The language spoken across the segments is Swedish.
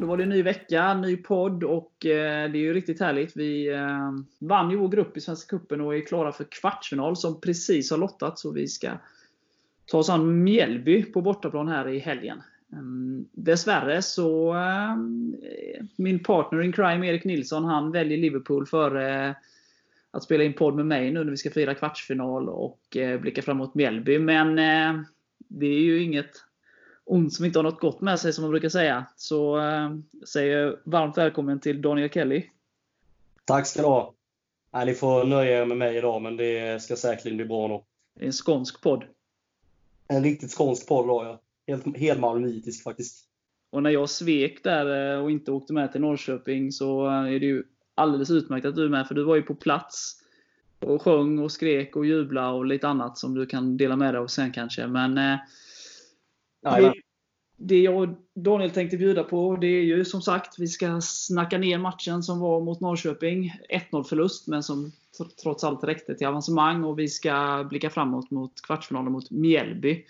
Då var det en ny vecka, ny podd och eh, det är ju riktigt härligt. Vi eh, vann ju vår grupp i Svenska Cupen och är klara för kvartsfinal som precis har lottat. Så vi ska ta oss an Mjällby på bortaplan här i helgen. Um, dessvärre så eh, min partner in crime Erik Nilsson han väljer Liverpool före att spela in podd med mig nu när vi ska fira kvartsfinal och eh, blicka framåt Mjällby. Men eh, det är ju inget ont som inte har något gott med sig som man brukar säga. Så eh, säger jag varmt välkommen till Daniel Kelly. Tack ska du ha. Nej, ni får nöja er med mig idag, men det ska säkerligen bli bra nog. En skånsk podd. En riktigt skånsk podd då, ja. Helt, helt malmöitisk faktiskt. Och när jag svek där eh, och inte åkte med till Norrköping så eh, är det ju alldeles utmärkt att du är med, för du var ju på plats och sjöng och skrek och jublade och lite annat som du kan dela med dig av sen kanske. Men eh, det, det jag och Daniel tänkte bjuda på, det är ju som sagt, vi ska snacka ner matchen som var mot Norrköping. 1-0 förlust, men som trots allt räckte till avancemang. Och vi ska blicka framåt mot kvartsfinalen mot Mjällby.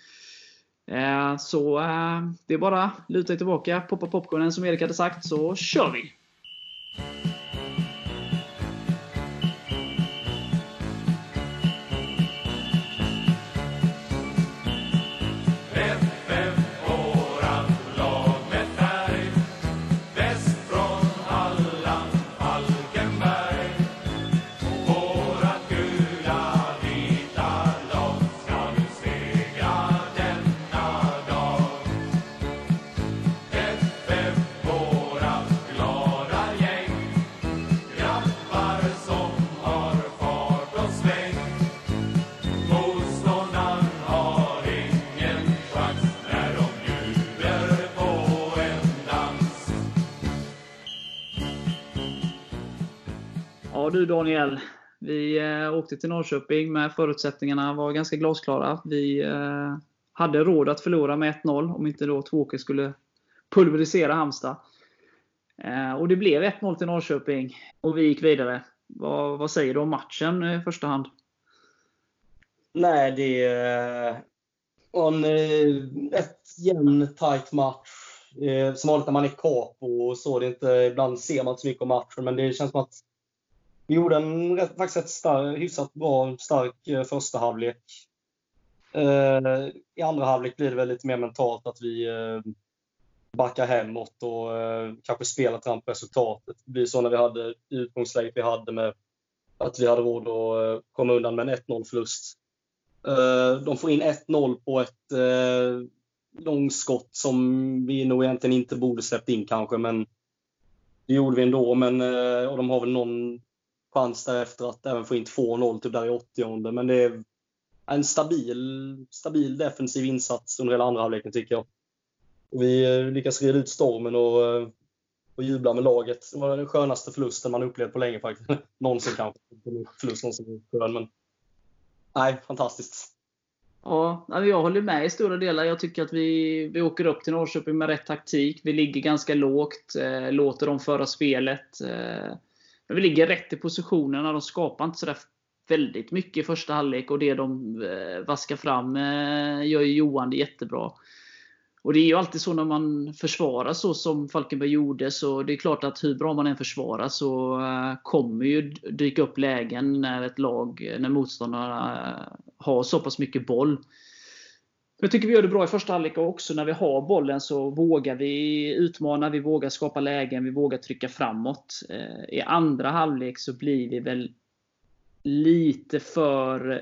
Eh, så eh, det är bara luta tillbaka, poppa popcornen som Erik hade sagt, så kör vi! Du Daniel. Vi eh, åkte till Norrköping med förutsättningarna var ganska glasklara. Vi eh, hade råd att förlora med 1-0 om inte då Tvååker skulle pulverisera Halmstad. Eh, och det blev 1-0 till Norrköping och vi gick vidare. Vad, vad säger du om matchen eh, i första hand? Nej, det eh, var en eh, rätt jämn, tight match. Som vanligt när man är capo och så, det inte, ibland ser man inte så mycket om matchen, men det känns som att vi gjorde en faktiskt ett star, hyfsat bra, stark eh, första halvlek. Eh, I andra halvlek blir det väl lite mer mentalt att vi eh, backar hemåt och eh, kanske spelar fram på resultatet. Det blir så när vi hade utgångsläget vi hade med att vi hade råd att eh, komma undan med en 1-0 förlust. De får in 1-0 på ett långskott som vi nog egentligen inte borde släppt in kanske, men det gjorde vi ändå. Men, och de har väl någon chans därefter att även få in 2-0 typ där i 80 Men det är en stabil, stabil defensiv insats under hela andra halvleken tycker jag. Vi eh, lyckas rida ut stormen och, eh, och jubla med laget. Det var den skönaste förlusten man upplevt på länge faktiskt. någonsin kanske. Förlust någonsin skön, men nej, fantastiskt. Ja, jag håller med i stora delar. Jag tycker att vi, vi åker upp till Norrköping med rätt taktik. Vi ligger ganska lågt, eh, låter dem föra spelet. Eh, men vi ligger rätt i positionerna. De skapar inte sådär väldigt mycket i första halvlek och det de eh, vaskar fram eh, gör Johan det jättebra. Och det är ju alltid så när man försvarar så som Falkenberg gjorde, så det är klart att hur bra man än försvarar så eh, kommer ju dyka upp lägen när ett lag, eh, när motståndarna eh, har så pass mycket boll. Jag tycker vi gör det bra i första halvlek också. När vi har bollen så vågar vi utmana, vi vågar skapa lägen, vi vågar trycka framåt. Eh, I andra halvlek så blir vi väl lite för, eh,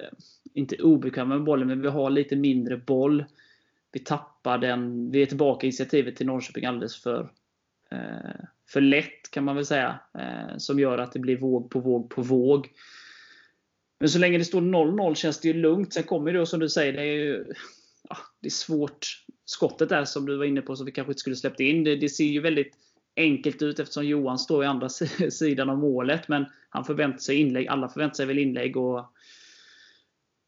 inte obekväma med bollen, men vi har lite mindre boll. Vi tappar den, vi är tillbaka i initiativet till Norrköping alldeles för, eh, för lätt kan man väl säga. Som gör att det blir våg på våg på våg. Men så länge det står 0-0 känns det ju lugnt. Sen kommer det som du säger, det är ju ja, det är svårt. Skottet där som du var inne på, som vi kanske inte skulle släppt in. Det, det ser ju väldigt enkelt ut eftersom Johan står i andra sidan av målet. Men han förväntar sig inlägg. Alla förväntar sig väl inlägg. Och,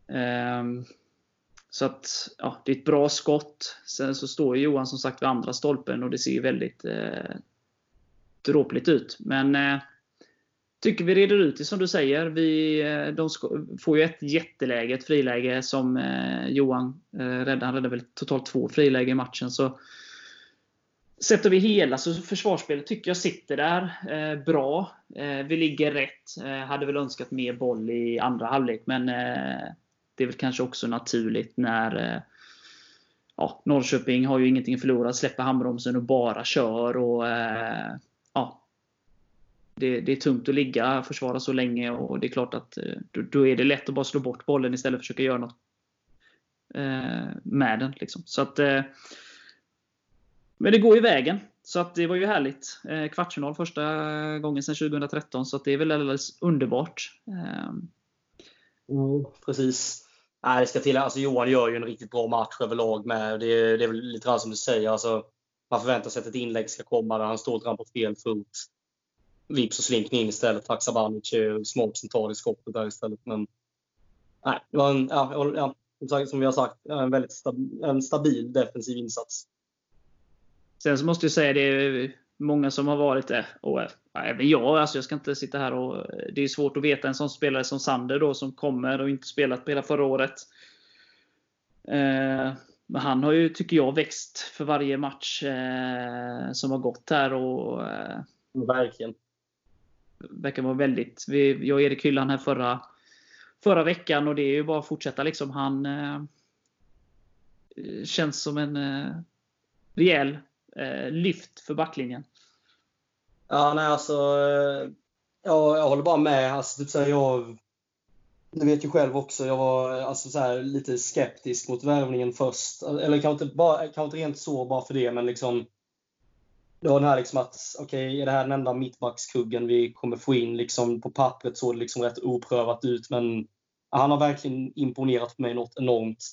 um, så att, ja, det är ett bra skott. Sen så står Johan som sagt vid andra stolpen och det ser ju väldigt eh, dråpligt ut. Men eh, tycker vi reder ut det som du säger. Vi, eh, de får ju ett jätteläge, ett friläge som eh, Johan eh, räddade. Han räddade väl totalt två friläge i matchen. Så sett över hela så försvarsspelet tycker jag sitter där eh, bra. Eh, vi ligger rätt. Eh, hade väl önskat mer boll i andra halvlek, men eh, det är väl kanske också naturligt när eh, ja, Norrköping har ju ingenting att förlora, släpper handbromsen och bara kör. Och, eh, det, det, är tungt att ligga och försvara så länge och det är klart att eh, då, då, är det lätt att bara slå bort bollen istället för att försöka göra något eh, med den. Liksom. Så att eh, men det går ju vägen. Så att det var ju härligt. Kvartsfinal första gången sedan 2013, så det är väl alldeles underbart. Ehm. Mm, precis. Nej, det ska till. Alltså, Johan gör ju en riktigt bra match överlag med. Det, det är väl lite grann som du säger. Alltså, man förväntar sig att ett inlägg ska komma där han står på fel fot. Vips och slinker in istället. Haksabanovic är smart som tar i skottet där istället. Men nej, det var en, ja, ja, som vi har sagt, en väldigt stabil, en stabil defensiv insats. Sen så måste jag säga det är många som har varit det. Och även jag. Alltså jag ska inte sitta här och... Det är svårt att veta en sån spelare som Sander då som kommer och inte spelat på hela förra året. Eh, men han har ju, tycker jag, växt för varje match eh, som har gått här. Och, eh, Verkligen. Verkar vara väldigt... Vi, jag och Erik hyllade här förra, förra veckan och det är ju bara att fortsätta liksom. Han eh, känns som en eh, rejäl eh, lyft för backlinjen. Ja, nej alltså. Eh, jag, jag håller bara med. Alltså, typ så här, jag, du vet ju själv också, jag var alltså, så här, lite skeptisk mot värvningen först. Eller kanske inte, bara, kanske inte rent så bara för det, men liksom det var den här liksom att, okej, okay, är det här den enda mittbackskuggen vi kommer få in? Liksom, på pappret såg det liksom rätt oprövat ut, men han har verkligen imponerat på mig något enormt.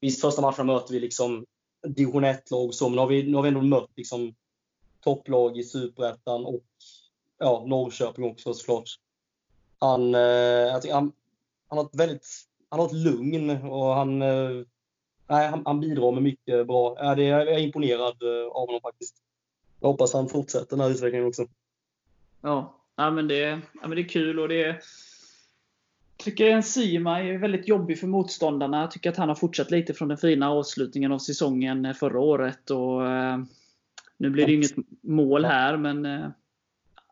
Visst, första matchen möter vi liksom division 1-lag så, men nu har vi, nu har vi ändå mött liksom, topplag i Superettan och ja, Norrköping också såklart. Han, eh, han, han, har ett väldigt han har ett lugn och han, eh, nej, han, han bidrar med mycket bra. Ja, det, jag är imponerad eh, av honom faktiskt. Jag hoppas han fortsätter den här utvecklingen också. Ja, ja men det, ja, men det är kul och det är tycker en Sima är väldigt jobbig för motståndarna. Jag tycker att han har fortsatt lite från den fina avslutningen av säsongen förra året. Och, eh, nu blir det inget mål här, men eh,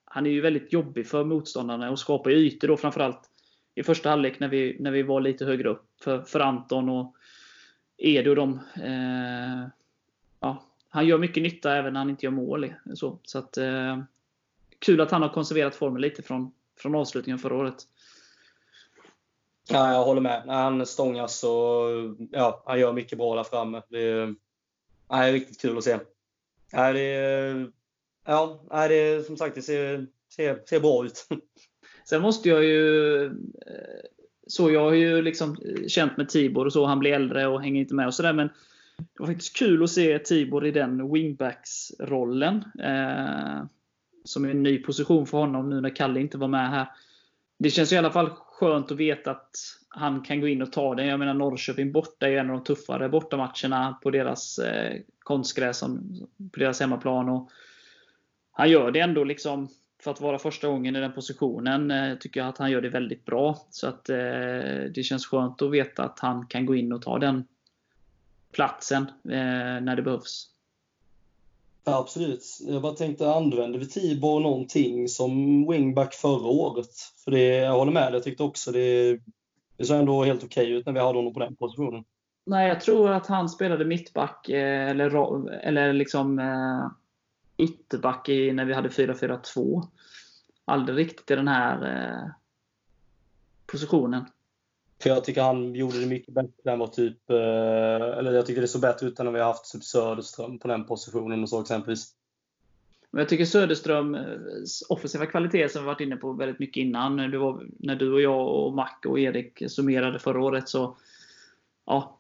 han är ju väldigt jobbig för motståndarna och skapar ytor då framförallt i första halvlek när vi, när vi var lite högre upp för, för Anton och Edo dem. Eh, ja, han gör mycket nytta även när han inte gör mål. Så, så att, eh, kul att han har konserverat formen lite från, från avslutningen förra året. Ja, jag håller med. Han stångas och ja, han gör mycket bra där framme. Det är, ja, det är riktigt kul att se. Ja, det, är, ja, det är, som sagt, det ser, ser, ser bra ut. Sen måste jag ju... Eh, så jag har ju liksom känt med Tibor och så. Han blir äldre och hänger inte med och sådär. Men det var faktiskt kul att se Tibor i den wingbacks-rollen. Eh, som är en ny position för honom nu när Kalle inte var med här. Det känns i alla fall skönt att veta att han kan gå in och ta den. Jag menar Norrköping borta är ju en av de tuffare bortamatcherna på deras eh, konstgräs, på deras hemmaplan. Och han gör det ändå liksom för att vara första gången i den positionen eh, tycker jag att han gör det väldigt bra. Så att eh, det känns skönt att veta att han kan gå in och ta den platsen eh, när det behövs. Ja, absolut. Jag bara tänkte, använde vi Tibor någonting som wingback förra året? För det, jag håller med, jag tyckte också det, det såg ändå helt okej okay ut när vi hade honom på den positionen. Nej, jag tror att han spelade mittback eh, eller, eller liksom eh, ytterback i, när vi hade 4-4-2. Aldrig riktigt i den här eh, positionen. För jag tycker han gjorde det mycket bättre än vad typ, eh, eller jag tycker det såg bättre ut än om vi har haft typ Söderström på den positionen och så exempelvis. Men jag tycker Söderströms offensiva kvalitet som vi varit inne på väldigt mycket innan. Det var när du och jag och Mac och Erik summerade förra året så ja,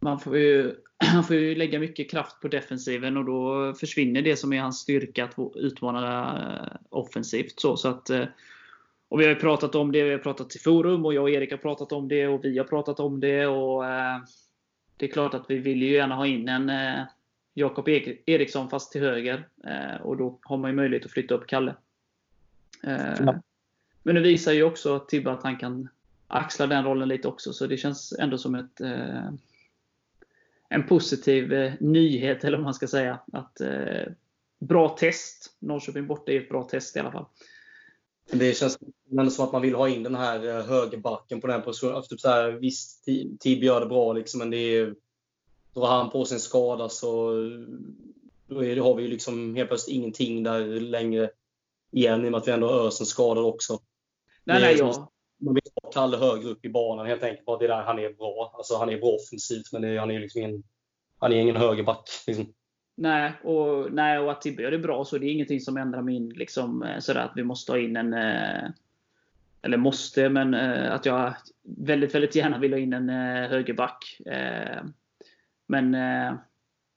man får ju, man får ju lägga mycket kraft på defensiven och då försvinner det som är hans styrka att utmana offensivt. Så, så att eh, och vi har pratat om det, vi har pratat i forum och jag och Erik har pratat om det och vi har pratat om det. och eh, Det är klart att vi vill ju gärna ha in en eh, Jakob Eriksson fast till höger. Eh, och då har man ju möjlighet att flytta upp Kalle. Eh, ja. Men nu visar ju också Tibbe att han kan axla den rollen lite också. Så det känns ändå som ett en positiv nyhet, eller vad man ska säga. Att bra test. Norrköping borta är ett bra test i alla fall. Det känns ändå som att man vill ha in den här eh, högerbacken på den positionen. Alltså, typ så här, visst, Tibbe gör det bra, liksom, men det är, drar han på sig en skada så då, är, har vi ju liksom helt plötsligt ingenting där längre igen i och med att vi ändå har Ösen skadad också. Nej, nej, ja. Man vill ha Kalle högre upp i banan helt enkelt. Bara det där han är bra. Alltså, han är bra offensivt, men det, han är liksom ingen, han är ingen högerback. Liksom. Nej, och, nej, och att Tibbe gör det bra så det är ingenting som ändrar min liksom, eh, sådär att vi måste ha in en eh, eller måste, men eh, att jag väldigt, väldigt gärna vill ha in en högerback. Men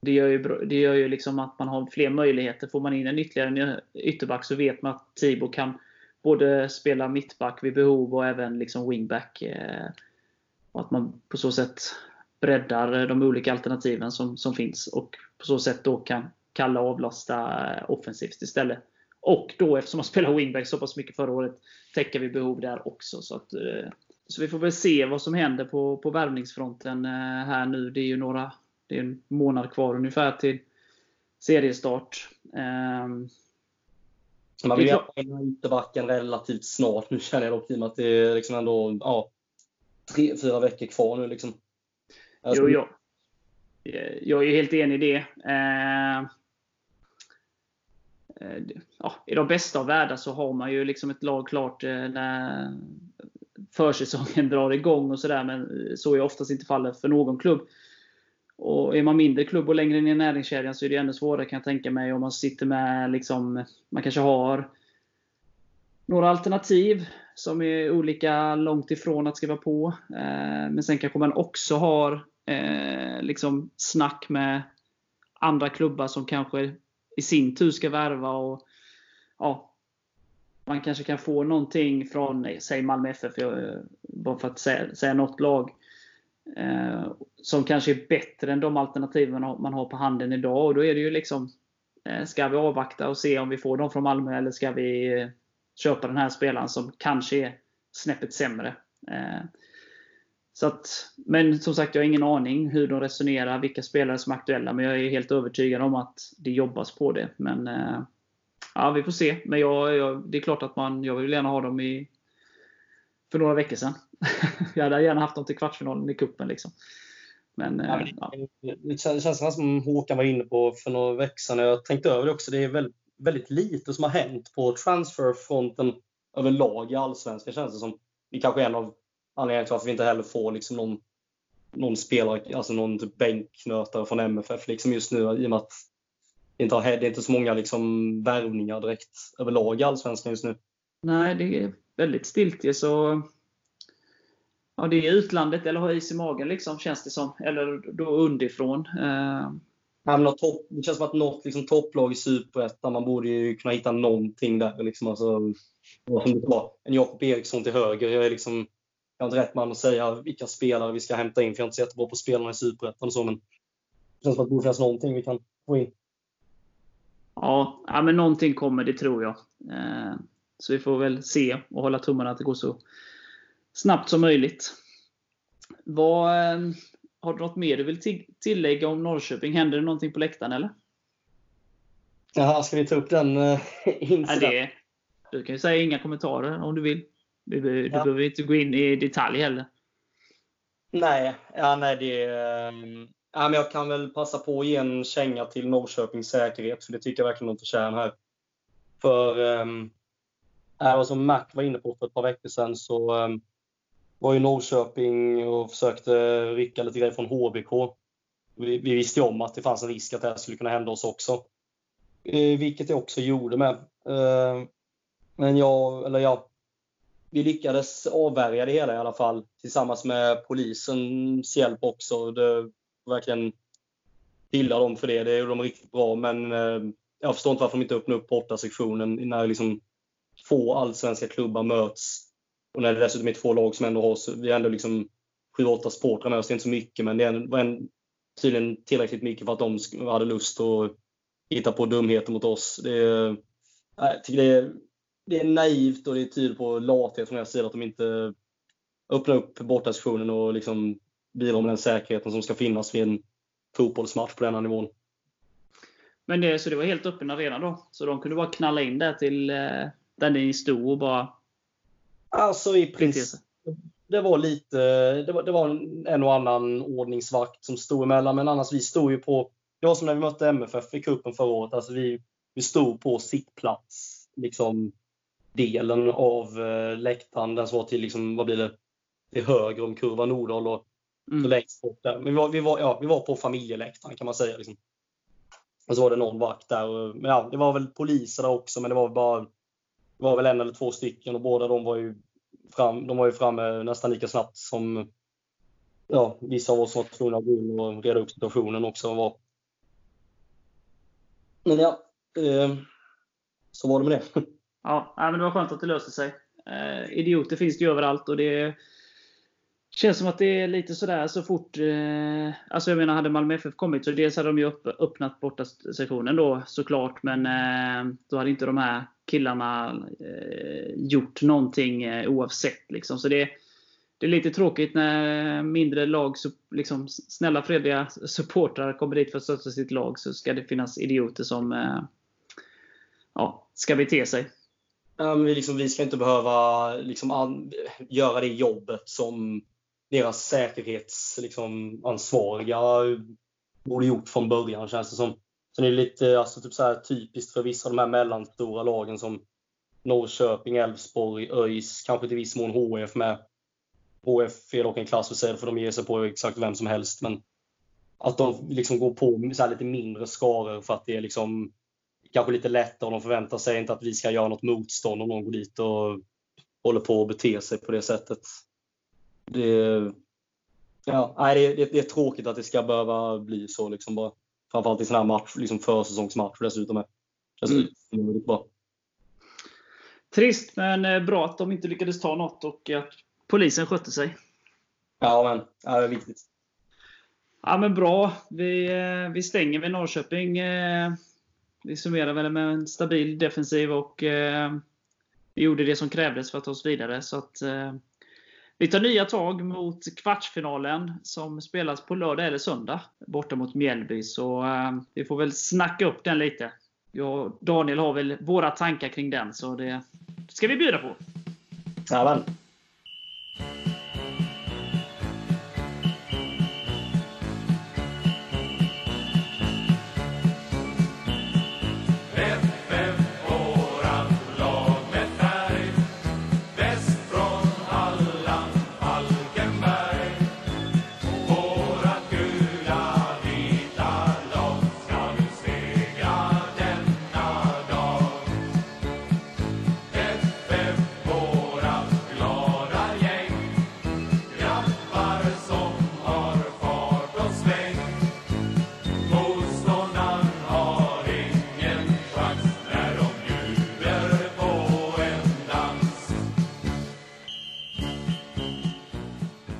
det gör ju, det gör ju liksom att man har fler möjligheter. Får man in en ytterligare ytterback så vet man att Tibo kan både spela mittback vid behov och även liksom wingback. Och att man på så sätt breddar de olika alternativen som, som finns och på så sätt då kan Kalle avlasta offensivt istället. Och då eftersom man spelar wingback så pass mycket förra året täcker vi behov där också. Så, att, eh, så vi får väl se vad som händer på, på värvningsfronten eh, här nu. Det är ju några, det är en månad kvar ungefär till seriestart. Um, man vill ju ha ytterbacken relativt snart. Nu känner jag dock i att det är liksom ändå ja, tre, fyra veckor kvar nu. Liksom. Jo, jo. Eh, jag är ju helt enig i det. Eh, eh, ja, I de bästa av världar så har man ju liksom ett lag klart när försäsongen drar igång och sådär. Men så är oftast inte fallet för någon klubb. Och är man mindre klubb och längre ner i näringskedjan så är det ännu svårare kan jag tänka mig om man sitter med liksom, man kanske har några alternativ som är olika långt ifrån att skriva på. Men sen kanske man också har eh, liksom snack med andra klubbar som kanske i sin tur ska värva. Och, ja, man kanske kan få någonting från, säg Malmö FF, bara för att säga, säga något lag. Eh, som kanske är bättre än de alternativen man har på handen idag. Och då är det ju liksom, eh, ska vi avvakta och se om vi får dem från Malmö eller ska vi eh, köpa den här spelaren som kanske är snäppet sämre. Eh, så att, men som sagt, jag har ingen aning hur de resonerar, vilka spelare som är aktuella. Men jag är helt övertygad om att det jobbas på det. Men eh, ja, vi får se. Men jag, jag, det är klart att man, jag vill gärna ha dem i, för några veckor sedan. jag hade gärna haft dem till kvartsfinalen i kuppen liksom. Men, ja, men ja. Det känns som Håkan var inne på för några veckor sedan. Jag tänkte över det också. Det är väldigt, väldigt lite som har hänt på transferfronten överlag i Allsvenskan känns det som. Vi kanske är en av anledningen till varför vi inte heller får liksom någon, någon spelare, alltså någon typ bänknötare från MFF liksom just nu i och med att det inte, har, det är inte så många liksom värvningar direkt överlag i Allsvenskan just nu. Nej, det är väldigt stiltje. Så ja, det är utlandet eller har is i magen liksom, känns det som. Eller då underifrån. Eh. Ja, topp, det känns som att något liksom, topplag i Superettan, man borde ju kunna hitta någonting där. Liksom, alltså, en Jakob Eriksson till höger. Jag är liksom, jag är inte rätt man att säga vilka spelare vi ska hämta in, för jag är inte så jättebra på spelarna i Superettan och så, men det känns som att det borde finnas någonting vi kan få in. Ja, ja men någonting kommer, det tror jag. Eh, så vi får väl se och hålla tummarna att det går så snabbt som möjligt. Vad, eh, har du något mer du vill tillägga om Norrköping? Händer det någonting på läktaren eller? Jaha, ska vi ta upp den uh, incidenten? du kan ju säga inga kommentarer om du vill. Du, du ja. behöver inte gå in i detalj heller. Nej, ja, nej det, ehm, ja, men jag kan väl passa på att ge en känga till Norrköpings säkerhet, för det tycker jag verkligen de förtjänar här. För ähm, som Mac var inne på för ett par veckor sedan så ähm, var ju Norrköping och försökte rycka lite grejer från HBK. Vi, vi visste ju om att det fanns en risk att det här skulle kunna hända oss också. Eh, vilket jag också gjorde med. Eh, men jag, eller ja, vi lyckades avvärja det hela i alla fall tillsammans med polisens hjälp också. Det verkligen hylla dem för det. Det gjorde de riktigt bra. Men eh, jag förstår inte varför de inte öppnar upp portasektionen när liksom få allsvenska klubbar möts. Och när det dessutom är två lag som ändå har, vi är ändå liksom 7-8 supportrar med oss. Det är inte så mycket, men det var en, tydligen tillräckligt mycket för att de hade lust att hitta på dumheter mot oss. Det, jag tycker det är det är naivt och det tyder på lathet från deras sida att de inte öppnar upp bortasessionen och liksom bidrar med den säkerheten som ska finnas vid en fotbollsmatch på denna nivån. Men det, så det var helt öppen arena då? Så de kunde bara knalla in där till eh, där ni stod och bara... Alltså i princip. Det var lite, det var, det var en och annan ordningsvakt som stod emellan, men annars vi stod ju på, det var som när vi mötte MFF i cupen förra året, alltså vi, vi stod på sittplats, liksom delen av eh, läktaren, den som var till, liksom, vad blir det, till höger om kurva Nordahl och mm. längst bort där. Men vi var, vi, var, ja, vi var på familjeläktaren kan man säga. Liksom. Och så var det någon vakt där. Men ja, det var väl poliser där också, men det var bara det var väl en eller två stycken och båda de var ju fram, de var ju framme nästan lika snabbt som ja, vissa av oss var tvungna att gå in och reda upp situationen också. Var. Men ja, eh, så var det med det. Ja, men det var skönt att det löste sig. Eh, idioter finns det ju överallt och det känns som att det är lite sådär så fort... Eh, alltså jag menar, hade Malmö FF kommit så dels hade de ju upp, öppnat borta sektionen då såklart, men eh, då hade inte de här killarna eh, gjort någonting eh, oavsett. Liksom. Så det, det är lite tråkigt när mindre lag, liksom, snälla fredliga supportrar kommer dit för att stötta sitt lag, så ska det finnas idioter som eh, ja, ska bete sig. Um, vi, liksom, vi ska inte behöva liksom, an, göra det jobbet som deras säkerhetsansvariga liksom, borde gjort från början känns det som. Så det är lite alltså, typ så här, typiskt för vissa av de här mellanstora lagen som Norrköping, Elfsborg, ÖIS, kanske till viss mån HF med. HF är dock en klass för sig, för de ger sig på exakt vem som helst. Men att de liksom går på så lite mindre skaror för att det är liksom kanske lite lättare och de förväntar sig inte att vi ska göra något motstånd om någon går dit och håller på att bete sig på det sättet. Det, ja, nej, det, det, är tråkigt att det ska behöva bli så. Liksom bara. Framförallt i sån här match, liksom försäsongsmatch dessutom. Är. Mm. bra. Trist, men eh, bra att de inte lyckades ta något och att polisen skötte sig. Ja, men ja, det är viktigt. Ja, men bra. Vi, eh, vi stänger med Norrköping. Vi summerar väl med en stabil defensiv och eh, vi gjorde det som krävdes för att ta oss vidare. Så att, eh, vi tar nya tag mot kvartsfinalen som spelas på lördag eller söndag borta mot Mjällby. Så eh, vi får väl snacka upp den lite. Jag och Daniel har väl våra tankar kring den, så det ska vi bjuda på. Jajamän.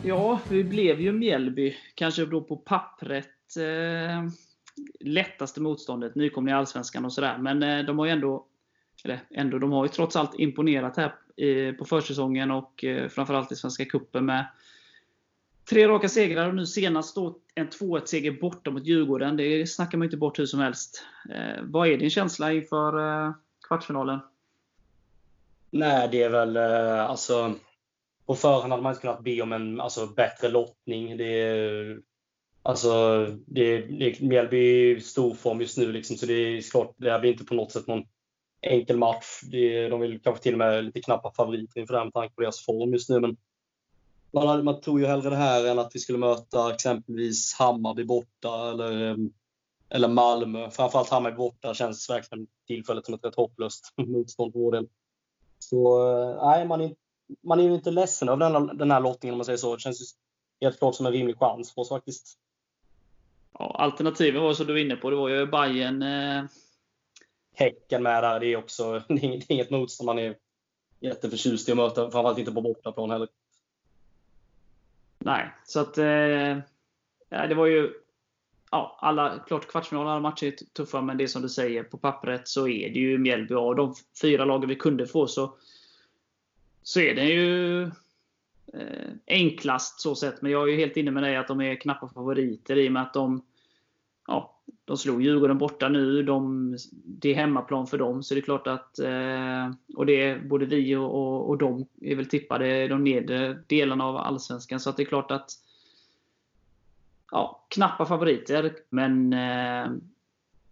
Ja, vi blev ju Mjällby, kanske då på pappret eh, lättaste motståndet, nykomling i Allsvenskan och sådär. Men eh, de har ju ändå, eller ändå, de har ju trots allt imponerat här eh, på försäsongen och eh, framförallt i Svenska Cupen med tre raka segrar och nu senast då en 2-1 seger borta mot Djurgården. Det snackar man inte bort hur som helst. Eh, vad är din känsla inför eh, kvartsfinalen? Nej, det är väl eh, alltså på förhand hade man inte kunnat be om en alltså, bättre lottning. Det är, alltså, det, det, Mjällby är i stor form just nu, liksom, så det är klart, det här blir inte på något sätt någon enkel match. Det, de vill kanske till och med lite knappa favoriter inför det här med tanke på deras form just nu. Men man, man tog ju hellre det här än att vi skulle möta exempelvis Hammarby borta eller, eller Malmö. Framförallt Hammarby borta känns verkligen tillfället som ett rätt hopplöst motstånd för vår del. Så eh, nej, man är man är ju inte ledsen av den, den här lottningen om man säger så. Det känns helt klart som en rimlig chans för oss faktiskt. Ja, alternativet var som du var inne på, det var ju Bayern eh... Häcken med där, det är också det är inget motstånd man är jätteförtjust i att möta. Framförallt inte på bortaplan heller. Nej, så att eh, det var ju ja, alla, klart kvartsfinal, alla matcher är tuffa, men det som du säger, på pappret så är det ju Mjällby. Av de fyra lagen vi kunde få så så är den ju eh, enklast så sett. Men jag är ju helt inne med dig att de är knappa favoriter i och med att de ja, de slog Djurgården borta nu. De, det är hemmaplan för dem. Så det är klart att eh, och det är både vi och, och, och de är väl tippade de nedre delarna av Allsvenskan. Så att det är klart att ja, knappa favoriter. Men eh,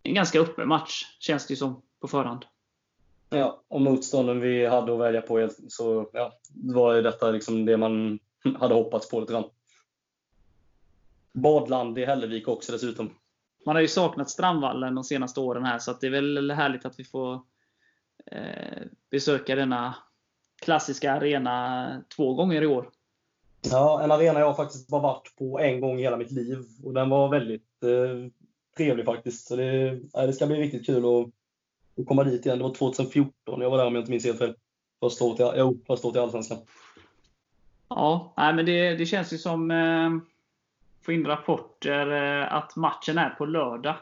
en ganska öppen match känns det som på förhand. Ja, och motstånden vi hade att välja på så ja, var detta liksom det man hade hoppats på lite grann. Badland i Hällevik också dessutom. Man har ju saknat Strandvallen de senaste åren här, så det är väl härligt att vi får eh, besöka denna klassiska arena två gånger i år. Ja, en arena jag faktiskt bara varit på en gång i hela mitt liv. Och den var väldigt eh, trevlig faktiskt. Så det, det ska bli riktigt kul att, att komma dit igen. Det var 2014 jag var där om jag inte minns helt fel. Första året, jo, första året i Allsvenskan. Ja, nej, men det, det känns ju som eh, få in rapporter eh, att matchen är på lördag.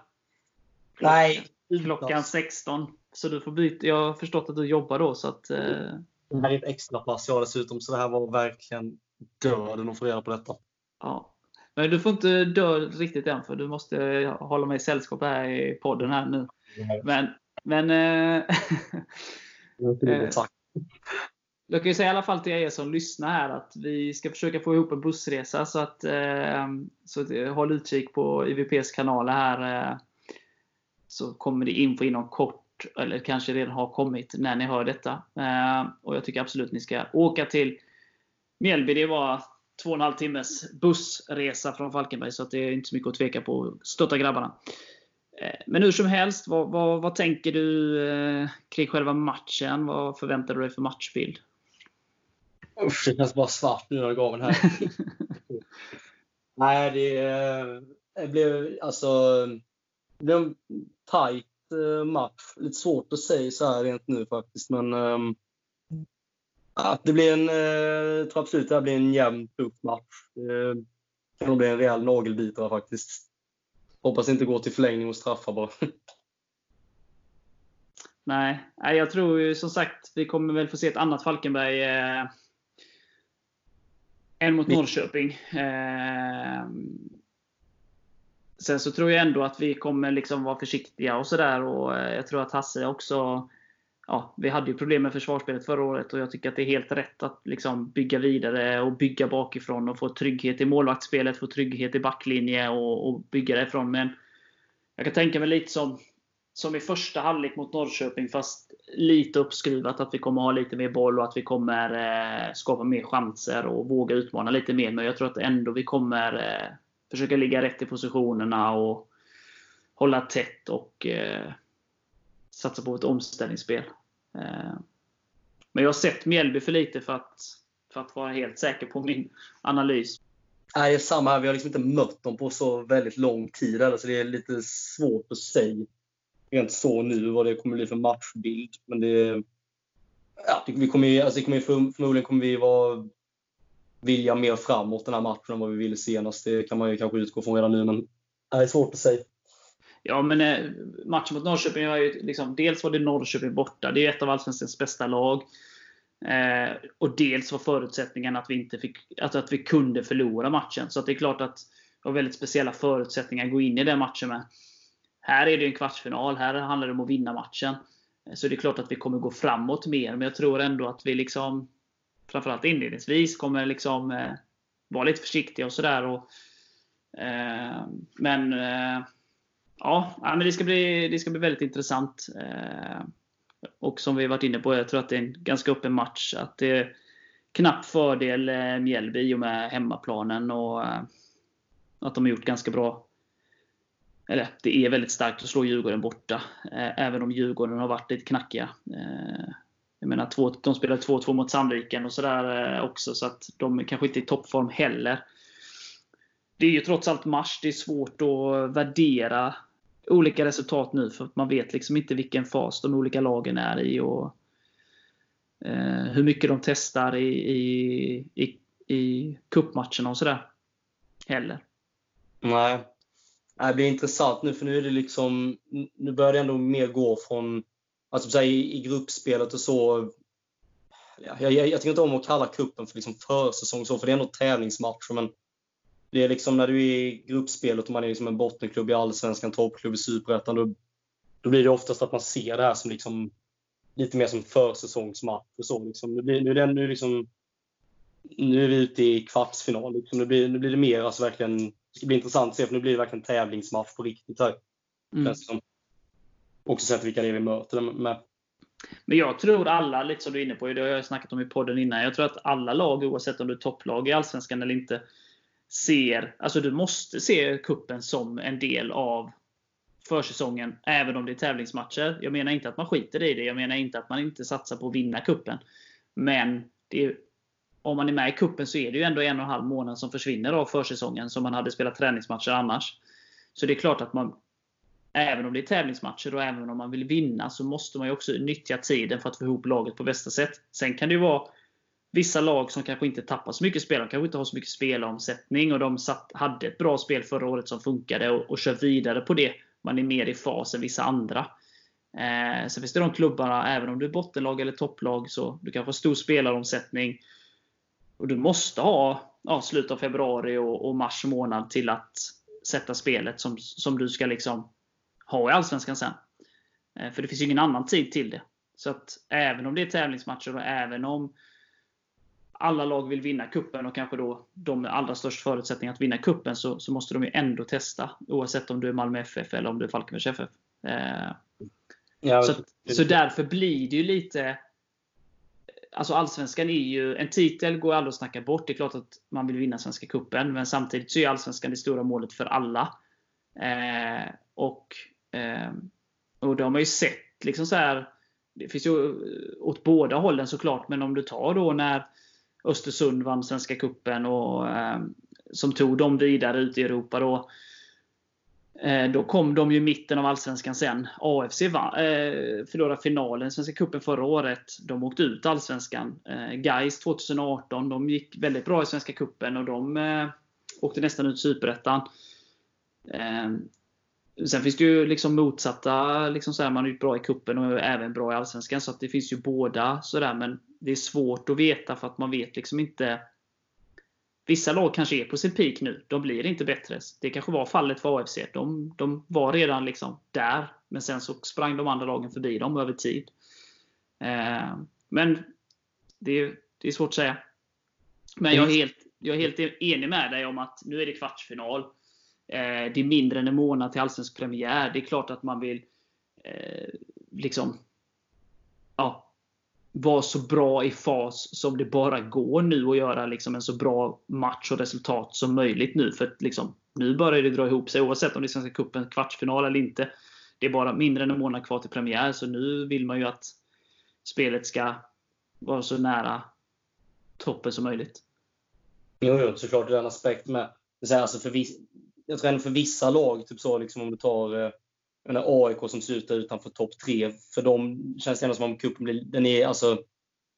Nej. Klockan 16. Så du får byta. Jag har förstått att du jobbar då. Så att, eh... Det här är ett extra pass jag dessutom, så det här var verkligen döden att få reda på detta. Ja. Men du får inte dö riktigt än, för du måste hålla mig i sällskap här i podden här nu. Men, men eh, Tack. Jag kan ju säga i alla fall till er som lyssnar här att vi ska försöka få ihop en bussresa. Så, att, eh, så att, eh, håll utkik på IVPs kanaler här. Eh, så kommer det info inom kort, eller kanske redan har kommit när ni hör detta. Eh, och Jag tycker absolut ni ska åka till Mjällby. Det var två och en halv timmes bussresa från Falkenberg, så att det är inte så mycket att tveka på. Stötta grabbarna. Eh, men hur som helst, vad, vad, vad tänker du eh, kring själva matchen? Vad förväntar du dig för matchbild? Usch, det känns bara svart nu när jag gav den här. Nej, det, det blev alltså det blev en tajt eh, match. Lite svårt att säga så här rent nu faktiskt, men um, att det blir en, jag tror absolut det blir en jämn, tuff match. Det kan nog bli en rejäl nagelbitare faktiskt. Hoppas inte gå till förlängning och straffar bara. Nej, jag tror ju som sagt vi kommer väl få se ett annat Falkenberg eh, än mot Norrköping. Eh, sen så tror jag ändå att vi kommer liksom vara försiktiga och sådär. Eh, jag tror att Hasse också ja, vi hade ju problem med försvarsspelet förra året och jag tycker att det är helt rätt att liksom bygga vidare och bygga bakifrån och få trygghet i målvaktsspelet, få trygghet i backlinje och, och bygga därifrån. Men jag kan tänka mig lite som, som i första halvlek mot Norrköping, fast lite uppskruvat. Att vi kommer ha lite mer boll och att vi kommer eh, skapa mer chanser och våga utmana lite mer. Men jag tror att ändå vi kommer eh, försöka ligga rätt i positionerna och hålla tätt och eh, satsa på ett omställningsspel. Eh, men jag har sett Mjällby för lite för att, för att vara helt säker på min analys. Nej, samma här. Vi har liksom inte mött dem på så väldigt lång tid. Så det är lite svårt att säga rent så nu vad det kommer bli för matchbild. Men det, ja, vi kommer, alltså det kommer förmodligen kommer vi vara vilja mer framåt den här matchen än vad vi ville senast. Det kan man ju kanske utgå från redan nu, men det är svårt att säga. Ja, men eh, matchen mot Norrköping var ju liksom, dels var det Norrköping borta. Det är ett av Allsvenskans bästa lag. Eh, och dels var förutsättningen att vi, inte fick, att, att vi kunde förlora matchen. Så det är klart att det var väldigt speciella förutsättningar att gå in i den matchen med. Här är det en kvartsfinal. Här handlar det om att vinna matchen. Eh, så det är klart att vi kommer gå framåt mer. Men jag tror ändå att vi liksom, framförallt inledningsvis, kommer liksom eh, vara lite försiktiga och sådär. Eh, men eh, ja, men det ska bli, det ska bli väldigt intressant. Eh, och som vi varit inne på, jag tror att det är en ganska öppen match. Att det är knapp fördel eh, Mjällby i och med hemmaplanen och eh, att de har gjort ganska bra eller det är väldigt starkt att slå Djurgården borta. Även om Djurgården har varit lite knackiga. Jag menar, de spelade 2-2 mot Sandviken och sådär också, så att de är kanske inte är i toppform heller. Det är ju trots allt mars. Det är svårt att värdera olika resultat nu för att man vet liksom inte vilken fas de olika lagen är i och eh, hur mycket de testar i, i, i, i cupmatcherna och sådär. Heller. Nej. Det blir intressant nu för nu är det liksom, nu börjar det ändå mer gå från, alltså i, i gruppspelet och så. Jag, jag, jag tycker inte om att kalla kuppen för liksom försäsong så, för det är ändå tävlingsmatcher men det är liksom när du är i gruppspelet och man är liksom en bottenklubb i Allsvenskan, toppklubb i Superettan, då, då blir det oftast att man ser det här som liksom lite mer som försäsongsmatch. Och så, liksom. nu, blir, nu, är det, nu, liksom, nu är vi ute i kvartsfinal. Liksom. Nu, blir, nu blir det mer alltså verkligen, det ska bli intressant att se, för nu blir det verkligen tävlingsmatch på riktigt här. Mm. Också sett vilka det är vi möter med. Men jag tror alla, lite som du är inne på, det har jag snackat om i podden innan. Jag tror att alla lag, oavsett om du är topplag i Allsvenskan eller inte, ser, alltså du måste se kuppen som en del av försäsongen, även om det är tävlingsmatcher. Jag menar inte att man skiter i det. Jag menar inte att man inte satsar på att vinna kuppen. Men är, om man är med i kuppen så är det ju ändå en och en halv månad som försvinner av försäsongen, som man hade spelat träningsmatcher annars. Så det är klart att man, även om det är tävlingsmatcher och även om man vill vinna, så måste man ju också nyttja tiden för att få ihop laget på bästa sätt. Sen kan det ju vara vissa lag som kanske inte tappar så mycket spel. De kanske inte har så mycket spelomsättning och de satt, hade ett bra spel förra året som funkade och, och kör vidare på det. Man är mer i fas än vissa andra. Eh, sen finns det de klubbarna, även om du är bottenlag eller topplag, så du kanske har stor spelaromsättning. Och du måste ha ja, slutet av februari och, och, mars månad till att sätta spelet som, som du ska liksom ha i Allsvenskan sen. Eh, för det finns ju ingen annan tid till det. Så att även om det är tävlingsmatcher och även om alla lag vill vinna kuppen och kanske då de med allra störst förutsättningar att vinna kuppen så, så måste de ju ändå testa. Oavsett om du är Malmö FF eller om du är Falkenbergs FF. Eh, ja, så, så därför blir det ju lite Alltså Allsvenskan är ju, en titel går aldrig att snacka bort. Det är klart att man vill vinna Svenska Kuppen men samtidigt så är Allsvenskan det stora målet för alla. Eh, och, eh, och det har man ju sett liksom så här, Det finns ju åt båda hållen såklart, men om du tar då när Östersund vann Svenska Kuppen och eh, som tog dem vidare ut i Europa. Då, eh, då kom de ju i mitten av Allsvenskan sen. AFC vann, eh, förlorade finalen Svenska Kuppen förra året. De åkte ut Allsvenskan. Eh, Gais 2018, de gick väldigt bra i Svenska Kuppen och de eh, åkte nästan ut Superettan. Eh, Sen finns det ju liksom motsatta. Liksom så här, man är ju bra i kuppen och även bra i Allsvenskan. Så det finns ju båda. sådär Men det är svårt att veta för att man vet liksom inte. Vissa lag kanske är på sin peak nu. De blir inte bättre. Det kanske var fallet för AFC. De, de var redan liksom där. Men sen så sprang de andra lagen förbi dem över tid. Eh, men det, det är svårt att säga. Men jag är, helt, jag är helt enig med dig om att nu är det kvartsfinal. Eh, det är mindre än en månad till allsvensk premiär. Det är klart att man vill eh, liksom ja, vara så bra i fas som det bara går nu och göra liksom en så bra match och resultat som möjligt nu. För liksom, nu börjar det dra ihop sig oavsett om det är Svenska Cupen kvartsfinal eller inte. Det är bara mindre än en månad kvar till premiär, så nu vill man ju att spelet ska vara så nära toppen som möjligt. Jo, jo såklart. Det är en aspekt med. Alltså för vi, jag tror ändå för vissa lag, typ så liksom om du tar eh, menar, AIK som slutar utanför topp tre, för dem känns det ändå som om cupen blir, den är, alltså,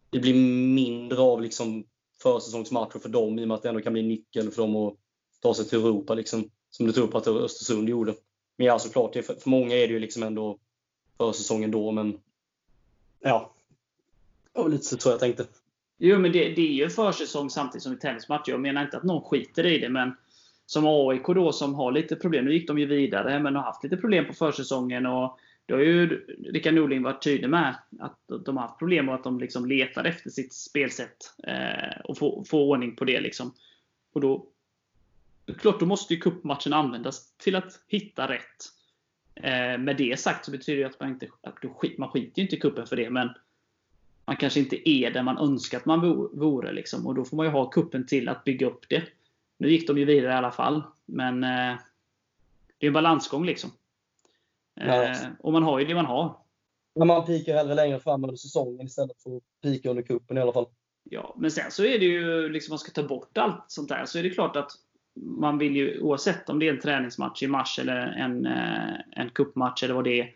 det blir mindre av liksom försäsongsmatcher för dem i och med att det ändå kan bli nyckeln för dem att ta sig till Europa, liksom, som du tror på att Östersund gjorde. Men ja, såklart, för, för många är det ju liksom ändå försäsongen då, men ja. Det var lite så jag tänkte. Jo, men det, det är ju försäsong samtidigt som en tennismatch. Jag menar inte att någon skiter i det, men som AIK då som har lite problem. Nu gick de ju vidare, men har haft lite problem på försäsongen. Och det har ju Rickard Norling varit tydlig med. Att de har haft problem och att de liksom letar efter sitt spelsätt. Eh, och få, få ordning på det. Liksom. Och då, klart, då måste ju cupmatchen användas till att hitta rätt. Eh, med det sagt så betyder det att man inte att man skiter ju inte i kuppen för det. Men man kanske inte är där man önskar att man vore. Liksom. Och då får man ju ha kuppen till att bygga upp det. Nu gick de ju vidare i alla fall. Men eh, det är en balansgång liksom. Eh, och man har ju det man har. Men man pikar hellre längre fram under säsongen istället för att pika under kuppen i alla fall. Ja, men sen så är det ju, liksom man ska ta bort allt sånt där, så är det klart att man vill ju, oavsett om det är en träningsmatch i mars eller en, eh, en kuppmatch eller vad det är,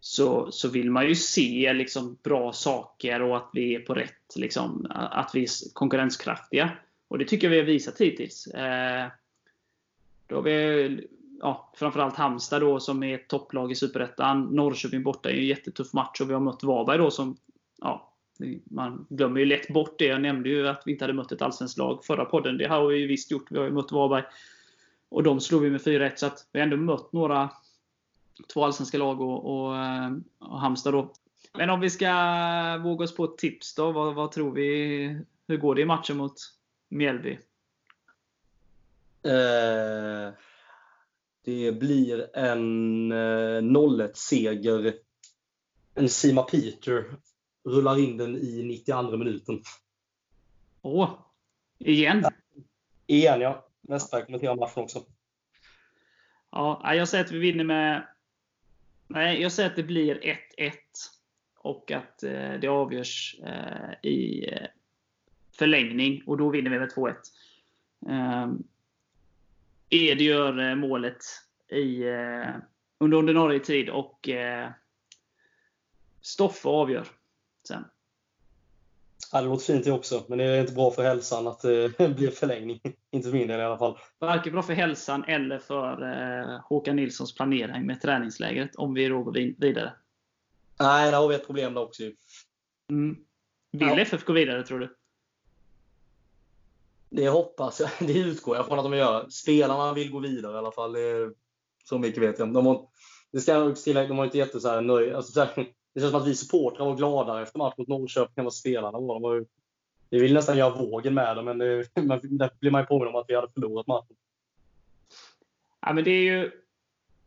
så, så vill man ju se liksom bra saker och att vi är på rätt, liksom, att vi är konkurrenskraftiga. Och det tycker jag vi har visat hittills. Eh, då har vi ja, framförallt Halmstad då, som är ett topplag i Superettan. Norrköping borta är en jättetuff match och vi har mött Varberg då som ja, man glömmer ju lätt bort det. Jag nämnde ju att vi inte hade mött ett allsvenskt lag förra podden. Det har vi ju visst gjort. Vi har ju mött Varberg. Och de slog vi med 4-1. Så att vi har ändå mött några två allsvenska lag och, och, eh, och Halmstad då. Men om vi ska våga oss på ett tips då. Vad, vad tror vi? Hur går det i matchen mot Mjällby? Eh, det blir en eh, 0-1-seger. En Sima Peter rullar in den i 92 minuten. Åh! Igen? Igen ja. Westberg kommenterar matchen också. Ja, jag säger att vi vinner med... Nej, jag säger att det blir 1-1. Och att eh, det avgörs eh, i eh, förlängning. Och då vinner vi med 2-1. Um, Ed gör eh, målet i, eh, under ordinarie tid och eh, Stoffe avgör sen. Ja, det låter fint det också, men det är inte bra för hälsan att det blir förlängning. inte för min del i alla fall. Varken bra för hälsan eller för eh, Håkan Nilssons planering med träningslägret, om vi då går vidare. Nej, där har vi ett problem där också. Mm. Vill ja. FF gå vidare, tror du? Det hoppas jag. Det utgår jag från att de gör. Spelarna vill gå vidare i alla fall. Det, så mycket vet jag. De har, det ska jag tillägga, de har inte jätte så här nöj, alltså, så här, Det känns som att vi supportrar var gladare efter matchen mot Norrköping än vad spelarna var. De var ju, vi vill nästan göra vågen med dem, men det, därför blir man ju påminn om att vi hade förlorat matchen. Ja, men det är ju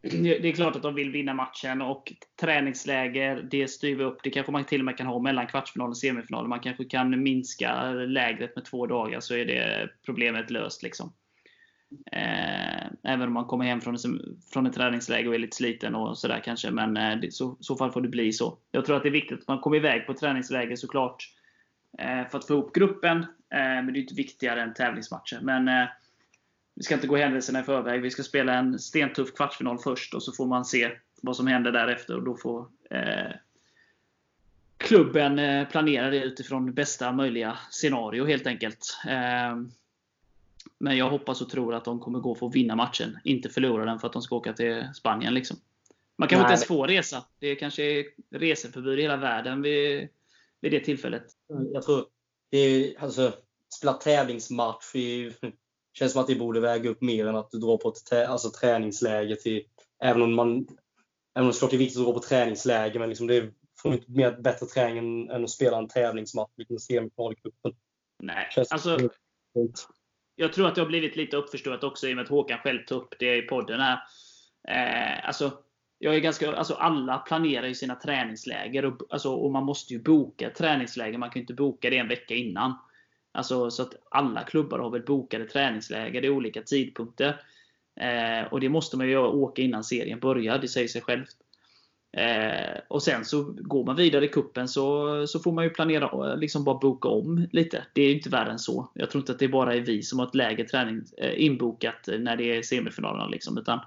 det är klart att de vill vinna matchen och träningsläger, det styr vi upp. Det kanske man till och med kan ha mellan kvartsfinal och semifinal. Man kanske kan minska lägret med två dagar så är det problemet löst. Liksom. Eh, även om man kommer hem från, från ett träningsläger och är lite sliten och sådär kanske. Men eh, i så, så fall får det bli så. Jag tror att det är viktigt att man kommer iväg på träningsläger såklart. Eh, för att få ihop gruppen. Men det är inte viktigare än tävlingsmatcher. Men eh, vi ska inte gå händelserna i förväg. Vi ska spela en stentuff kvartsfinal först och så får man se vad som händer därefter. Och då får eh, klubben eh, planera det utifrån bästa möjliga scenario helt enkelt. Eh, men jag hoppas och tror att de kommer gå för att vinna matchen. Inte förlora den för att de ska åka till Spanien. Liksom. Man kanske inte ens får resa. Det kanske är reseförbud i hela världen vid, vid det tillfället. Jag tror det är, alltså, tävlingsmatch i känns som att det borde väga upp mer än att du drar på ett alltså, träningsläger till, även om man Även om det såklart är viktigt att dra på träningsläger, men liksom det får inte mer, bättre träning än, än att spela en tävlingsmatch, vilken semifinal i cupen. Nej, alltså, jag tror att det har blivit lite uppförstorat också i och med att Håkan själv tog upp det i podden här. Eh, alltså, jag är ganska, alltså alla planerar ju sina träningsläger och, alltså, och man måste ju boka träningsläger. Man kan ju inte boka det en vecka innan. Alltså, så att alla klubbar har väl bokade träningsläger i olika tidpunkter. Eh, och det måste man ju åka innan serien börjar, det säger sig självt. Eh, och sen så går man vidare i kuppen så, så får man ju planera, liksom bara boka om lite. Det är inte värre än så. Jag tror inte att det bara är vi som har ett läge träning eh, inbokat när det är semifinalerna. Liksom, utan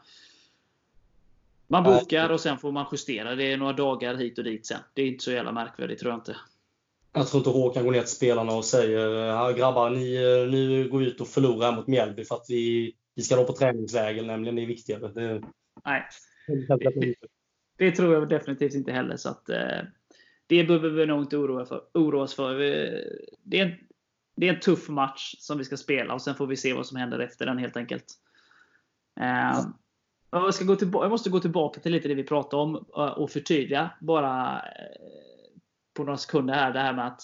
man bokar och sen får man justera. Det är några dagar hit och dit sen. Det är inte så jävla märkvärdigt tror jag inte. Jag tror inte Håkan går ner till spelarna och säger grabbar, ni, ni går ut och förlorar mot Mjällby för att vi, vi ska då på träningsläger, nämligen. Det är viktigare. Det, Nej. Det, det tror jag definitivt inte heller. Så att, eh, det behöver vi nog inte oroa, för, oroa oss för. Det är, en, det är en tuff match som vi ska spela och sen får vi se vad som händer efter den helt enkelt. Eh, jag, ska gå tillbaka, jag måste gå tillbaka till lite det vi pratade om eh, och förtydliga bara eh, på några sekunder här. Det här med att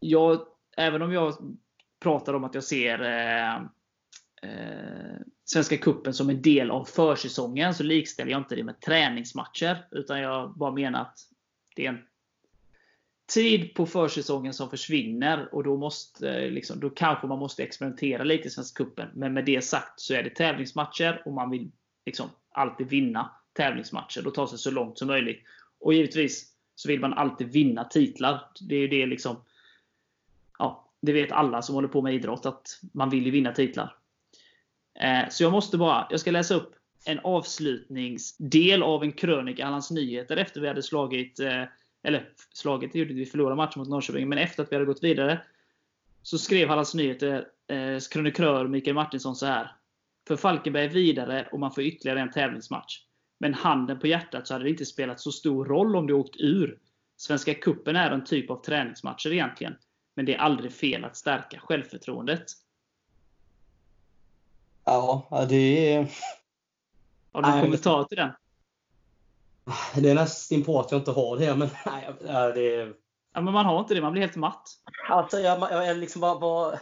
jag, även om jag pratar om att jag ser eh, eh, Svenska Kuppen som en del av försäsongen så likställer jag inte det med träningsmatcher. Utan jag bara menar att det är en tid på försäsongen som försvinner och då, måste, eh, liksom, då kanske man måste experimentera lite i Svenska Cupen. Men med det sagt så är det tävlingsmatcher och man vill liksom alltid vinna tävlingsmatcher och ta sig så långt som möjligt. Och givetvis så vill man alltid vinna titlar. Det är det liksom ja, Det vet alla som håller på med idrott att man vill ju vinna titlar. Eh, så jag måste bara, jag ska läsa upp en avslutningsdel av en krönika i Hallands Nyheter efter vi hade slagit, eh, eller slagit, det gjorde vi förlorade matchen mot Norrköping, men efter att vi hade gått vidare. Så skrev Hallands Nyheters eh, krönikör Mikael Martinsson så här. För Falkenberg är vidare och man får ytterligare en tävlingsmatch. Men handen på hjärtat så hade det inte spelat så stor roll om du åkt ur. Svenska Kuppen är en typ av träningsmatcher egentligen. Men det är aldrig fel att stärka självförtroendet. Ja, det är... Har du en kommentar till den? Det är nästan på att jag inte har det, men nej, det är... Ja, men man har inte det, man blir helt matt. Alltså, jag, jag är liksom bara... bara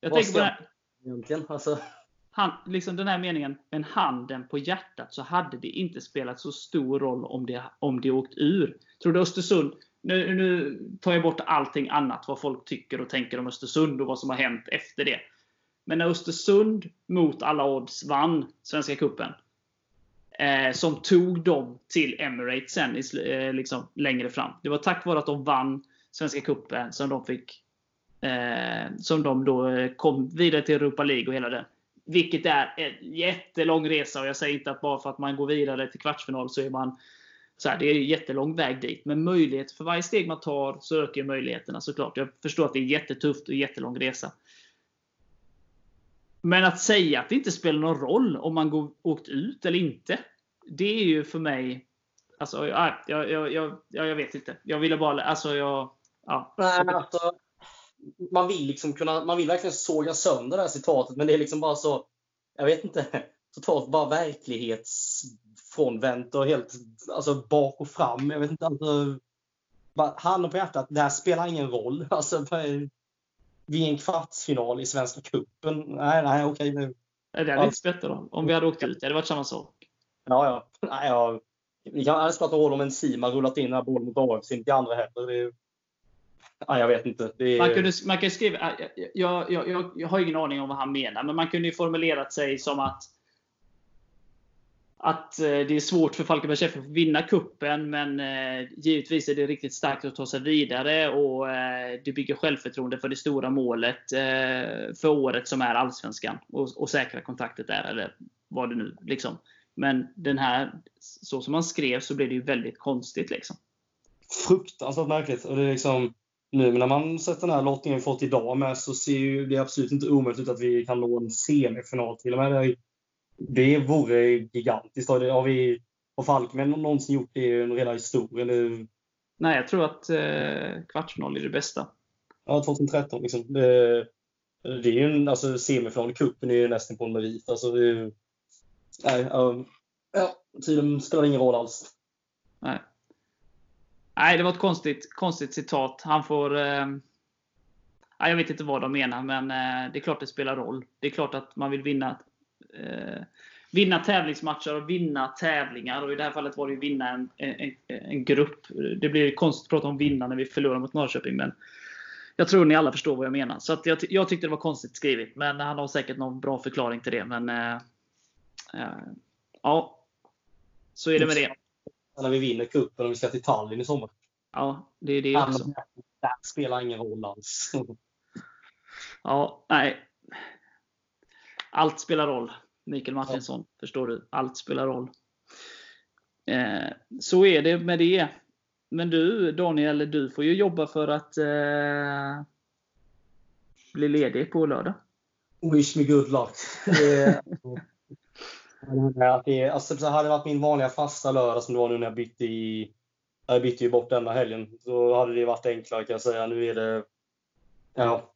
jag tänker på det här. Egentligen, alltså. Han, liksom den här meningen, men handen på hjärtat så hade det inte spelat så stor roll om det, om det åkt ur. Tror du Östersund, nu, nu tar jag bort allting annat, vad folk tycker och tänker om Östersund och vad som har hänt efter det. Men när Östersund mot alla odds vann Svenska Kuppen eh, som tog dem till Emirates sen eh, liksom, längre fram. Det var tack vare att de vann Svenska Kuppen som de fick eh, som de då eh, kom vidare till Europa League och hela det. Vilket är en jättelång resa och jag säger inte att bara för att man går vidare till kvartsfinal så är man så här, det är en jättelång väg dit. Men möjlighet, för varje steg man tar så ökar möjligheterna såklart. Jag förstår att det är jättetufft och jättelång resa. Men att säga att det inte spelar någon roll om man går, åkt ut eller inte. Det är ju för mig... Alltså, jag, jag, jag, jag, jag vet inte. Jag ville bara... Alltså, jag... Ja. Nej, men alltså, man vill liksom kunna... Man vill verkligen såga sönder det här citatet, men det är liksom bara så... Jag vet inte. Totalt bara verklighetsfrånvänt och helt alltså, bak och fram. Jag vet inte. Alltså, handen på hjärtat, det här spelar ingen roll. Alltså, vid en kvartsfinal i Svenska Cupen. Nej, nej, okej nu. Det hade inte spelat roll. Om vi hade åkt ut, det hade varit samma sak. Ja, ja. Nej, ja. Vi kan aldrig prata roll om en Sima rullat in här bollen mot AFC, inte andra heller. Det är... Nej, jag vet inte. Är... Man, kunde, man kan skriva, jag, jag, jag, jag, har ingen aning om vad han menar, men man kunde ju formulerat sig som att att eh, det är svårt för Falkenbergs FF att vinna kuppen men eh, givetvis är det riktigt starkt att ta sig vidare och eh, det bygger självförtroende för det stora målet för året som är Allsvenskan och, och säkra kontraktet där, eller vad det nu liksom. Men den här, så som man skrev så blev det ju väldigt konstigt liksom. Fruktansvärt märkligt. Och det är liksom, nu när man sett den här lottningen vi fått idag med så ser ju det absolut inte omöjligt ut att vi kan nå en semifinal till och med. Det vore gigantiskt. Har, vi, har Falkman någonsin gjort det i en rena historia? Eller? Nej, jag tror att eh, kvartsfinal är det bästa. Ja, 2013 liksom. Det, det är ju en, alltså semifinal i cupen är ju nästan på en merit. Alltså, det, nej, um, ja, tiden spelar ingen roll alls. Nej. Nej, det var ett konstigt, konstigt citat. Han får... Eh, jag vet inte vad de menar, men eh, det är klart det spelar roll. Det är klart att man vill vinna eh, vinna tävlingsmatcher och vinna tävlingar. Och I det här fallet var det ju vinna en, en, en grupp. Det blir konstigt att prata om vinna när vi förlorar mot Norrköping. Men jag tror ni alla förstår vad jag menar. Så jag, jag tyckte det var konstigt skrivet. Men han har säkert någon bra förklaring till det. Men eh, eh, ja, så är det med det. När vi vinner cupen och vi ska till Tallinn i sommar. Ja, det är det också. Det spelar ingen roll alls. ja, nej allt spelar roll. Mikael Martinsson, ja. förstår du? Allt spelar roll. Eh, så är det med det. Men du Daniel, du får ju jobba för att eh, bli ledig på lördag. Wish me good luck. det, alltså, det hade varit min vanliga fasta lördag som det var nu när jag bytte i jag bytte ju bort denna helgen. Då hade det varit enklare kan jag säga. Nu är det... Ja,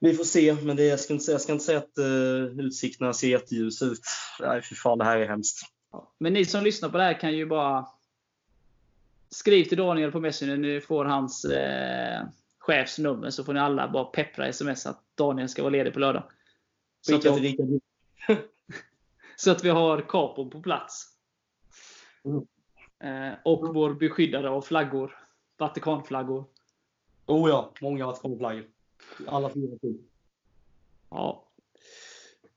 vi får se, men det, jag, ska inte, jag ska inte säga att uh, utsikterna ser jätteljusa ut. Nej, fy fan, det här är hemskt. Men ni som lyssnar på det här kan ju bara Skriv till Daniel på Messenger när ni får hans eh, chefs nummer så får ni alla bara peppra sms att Daniel ska vara ledig på lördag. Så att, jag, så att vi har kapon på plats. Mm. Eh, och mm. vår beskyddare av flaggor. Vatikanflaggor. Oh ja, många Vatikanflaggor. Alla fyra till. Ja.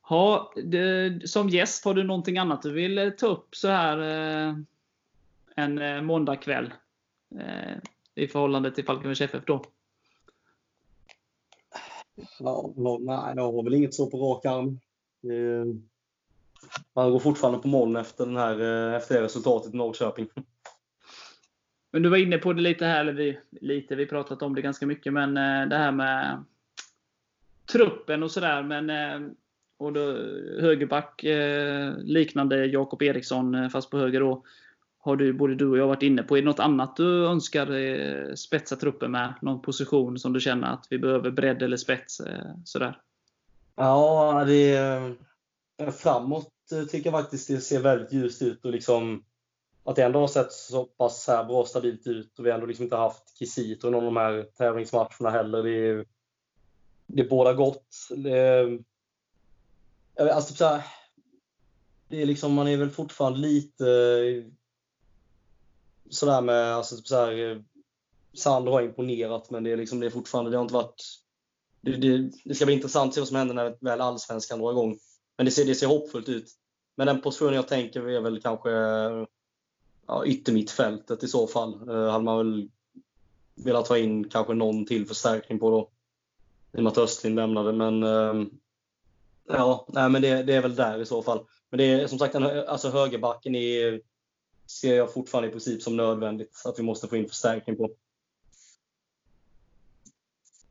Ha, det, som gäst, har du någonting annat du vill eh, ta upp så här eh, en eh, måndagkväll? Eh, I förhållande till Falkenbergs FF då? Ja, nej, jag har väl inget så på rak arm. Eh, man går fortfarande på moln efter, den här, eh, efter det resultatet i Norrköping. Men du var inne på det lite här, eller vi, lite, vi pratat om det ganska mycket, men eh, det här med truppen och sådär. Men eh, och då, högerback, liknande Jakob Eriksson, fast på höger då. har du, både du och jag varit inne på. Är det något annat du önskar spetsa truppen med? Någon position som du känner att vi behöver bredd eller spets? Sådär? Ja, det är, framåt Eh, tycker jag faktiskt det ser väldigt ljust ut. Och liksom, att det ändå har sett så pass här bra stabilt ut och vi har ändå liksom inte haft Kisito i någon av de här tävlingsmatcherna heller. Det, är, det båda gott. Det, alltså, typ så här, det är liksom, man är väl fortfarande lite sådär med, alltså typ så här, Sandro har imponerat men det är, liksom, det är fortfarande, det har inte varit det, det, det, ska bli intressant att se vad som händer när väl allsvenskan drar igång. Men det ser, det ser hoppfullt ut. Men den positionen jag tänker är väl kanske ja, yttermittfältet i så fall. Eh, hade man väl velat ta in kanske någon till förstärkning på då. I och med att Östlind lämnade. Men eh, ja, nej, men det, det, är väl där i så fall. Men det är som sagt, den, alltså högerbacken är, ser jag fortfarande i princip som nödvändigt. Att vi måste få in förstärkning på.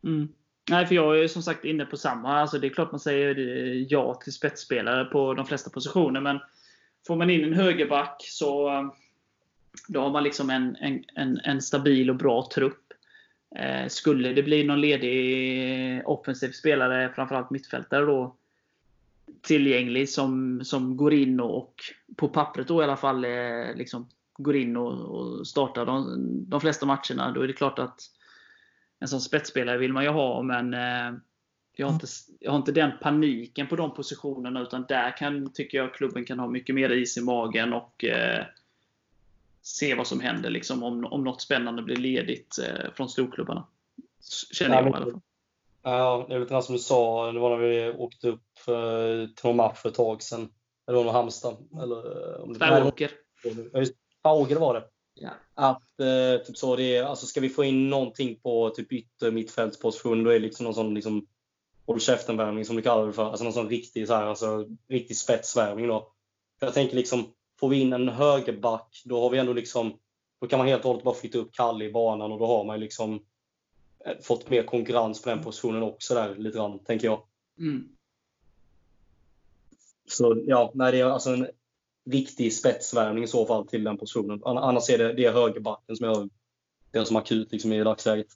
Mm. Nej, för jag är som sagt inne på samma. Alltså, det är klart man säger ja till spetsspelare på de flesta positioner. Men får man in en högerback så eh, då har man liksom en, en, en, en stabil och bra trupp. Eh, skulle det bli någon ledig offensiv spelare, framförallt mittfältare då, tillgänglig som, som går in och, och på pappret då i alla fall eh, liksom går in och, och startar de, de flesta matcherna. Då är det klart att en sån spetsspelare vill man ju ha, men eh, jag, har inte, jag har inte den paniken på de positionerna. Utan där kan, tycker jag klubben kan ha mycket mer is i magen och eh, se vad som händer liksom, om, om något spännande blir ledigt eh, från storklubbarna. Känner jag i alla fall. Ja, det är lite som du sa, det var när vi åkte upp för, till någon match för ett tag sedan. Eller var det Halmstad? Eller, om det Åger var det. Ja. Att eh, typ så det är, alltså ska vi få in någonting på typ ytter mittfältsposition, då är det liksom någon sån liksom håll käften-värvning som du kallar det för. Alltså någon sån riktig, så här, alltså, riktig spetsvärvning då. För jag tänker liksom, får vi in en högerback, då har vi ändå liksom, då kan man helt och hållet bara flytta upp Kalle i banan och då har man liksom eh, fått mer konkurrens på den positionen också där lite grann, tänker jag. Mm. Så ja, nej, det är alltså en viktig spetsvärvning i så fall till den positionen. Annars är det, det är högerbacken som är den som är akut liksom, i dagsläget.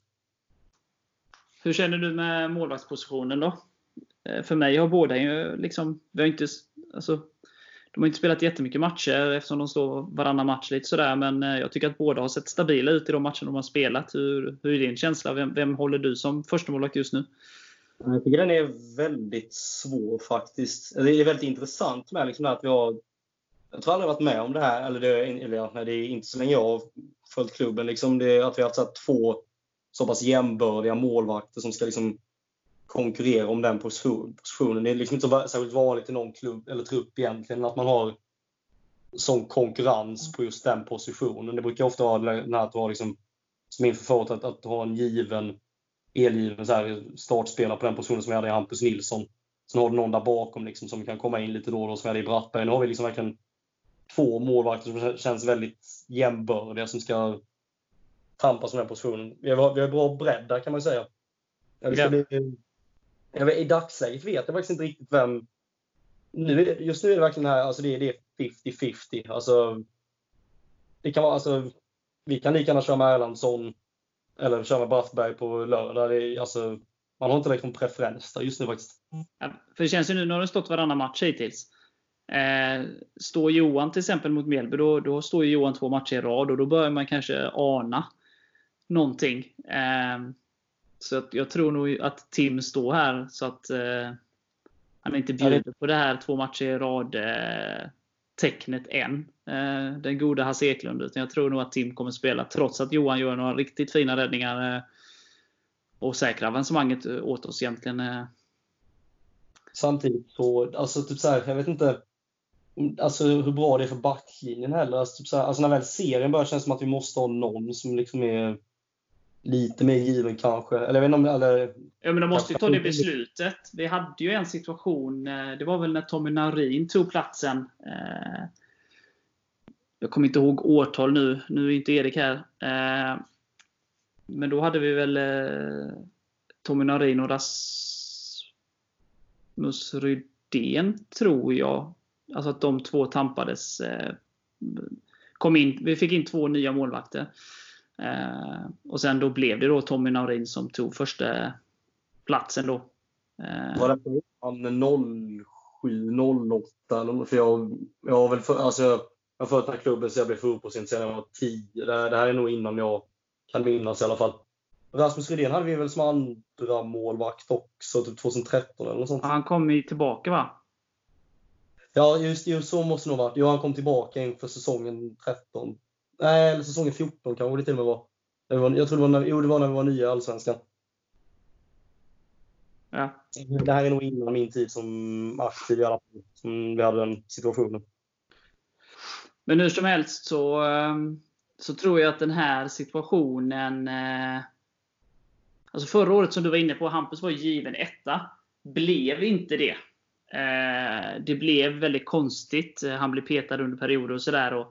Hur känner du med målvaktspositionen då? Eh, för mig har båda ju liksom, vi har inte, alltså, de har inte spelat jättemycket matcher eftersom de står varannan match lite sådär. Men eh, jag tycker att båda har sett stabila ut i de matcher de har spelat. Hur, hur är din känsla? Vem, vem håller du som första målvakt just nu? Jag tycker den är väldigt svår faktiskt. Det är väldigt intressant med liksom att vi har jag tror aldrig varit med om det här, eller det, eller, nej, det är inte så länge jag har följt klubben, liksom det, att vi har haft så två så pass jämbördiga målvakter som ska liksom konkurrera om den positionen. Det är liksom inte så särskilt vanligt i någon klubb eller trupp egentligen att man har sån konkurrens på just den positionen. Det brukar ofta vara den här att liksom, som inför förut, att, att ha en given, elgiven så här, startspelare på den positionen som vi hade i Hampus Nilsson. Sen har du någon där bakom liksom, som kan komma in lite då och då som vi hade i Brattberg. Nu har vi liksom verkligen två målvakter som känns väldigt jämbördiga som ska tampas med den positionen. Vi har, vi har bra bredd där kan man säga. Ja, det bli, vet, I dagsläget vet jag faktiskt inte riktigt vem... Nu det, just nu är det verkligen här, alltså det, är 50-50. Alltså, det kan vara, alltså, vi kan lika gärna köra med Erlandsson eller köra med Brattberg på lördag. Det är, alltså, man har inte liksom preferens där just nu faktiskt. Ja, för det känns ju nu, nu har det stått varannan match hittills. Eh, står Johan till exempel mot Mjällby, då, då står Johan två matcher i rad och då börjar man kanske ana någonting. Eh, så att jag tror nog att Tim står här så att eh, han inte bjuder på det här två matcher i rad eh, tecknet än. Eh, den goda Hasse Eklund. Utan jag tror nog att Tim kommer spela trots att Johan gör några riktigt fina räddningar eh, och säkrar avancemanget åt oss egentligen. Eh. Samtidigt så, alltså typ så här, jag vet inte alltså, hur bra det är för backlinjen heller. Alltså, typ så här, alltså när väl serien börjar känns det som att vi måste ha någon som liksom är lite mer given kanske. Eller jag vet inte om, eller, ja, men de måste ju ta det beslutet. Vi hade ju en situation, eh, det var väl när Tommy Narin tog platsen. Eh, jag kommer inte ihåg årtal nu, nu är inte Erik här. Eh, men då hade vi väl Tommy Narin och Rasmus Rydén, tror jag, Alltså att de två tampades. Eh, kom in, vi fick in två nya målvakter. Eh, och sen då blev det då Tommy Naurin som tog första platsen då. Eh. Var det han 07, 08? För jag, jag har väl för, alltså, jag har följt den här klubben så jag blev fotbollsintresserad när jag var 10. Det, det här är nog innan jag kan minnas i alla fall. Rasmus Rydén hade vi väl som andra målvakt också, typ 2013 eller något sånt. Han kom ju tillbaka va? Ja, just, just så måste det nog varit. Jo, han kom tillbaka inför säsongen 13. Nej, eller säsongen 14 kanske det till och med var jag tror det var, när, jo, det var när vi var nya i Allsvenskan. Ja. Det här är nog innan min tid som aktiv i alla fall, som vi hade den situationen. Men hur som helst så, ehm, så tror jag att den här situationen eh, Alltså förra året som du var inne på, Hampus var given etta. Blev inte det. Eh, det blev väldigt konstigt. Eh, han blev petad under perioder och sådär.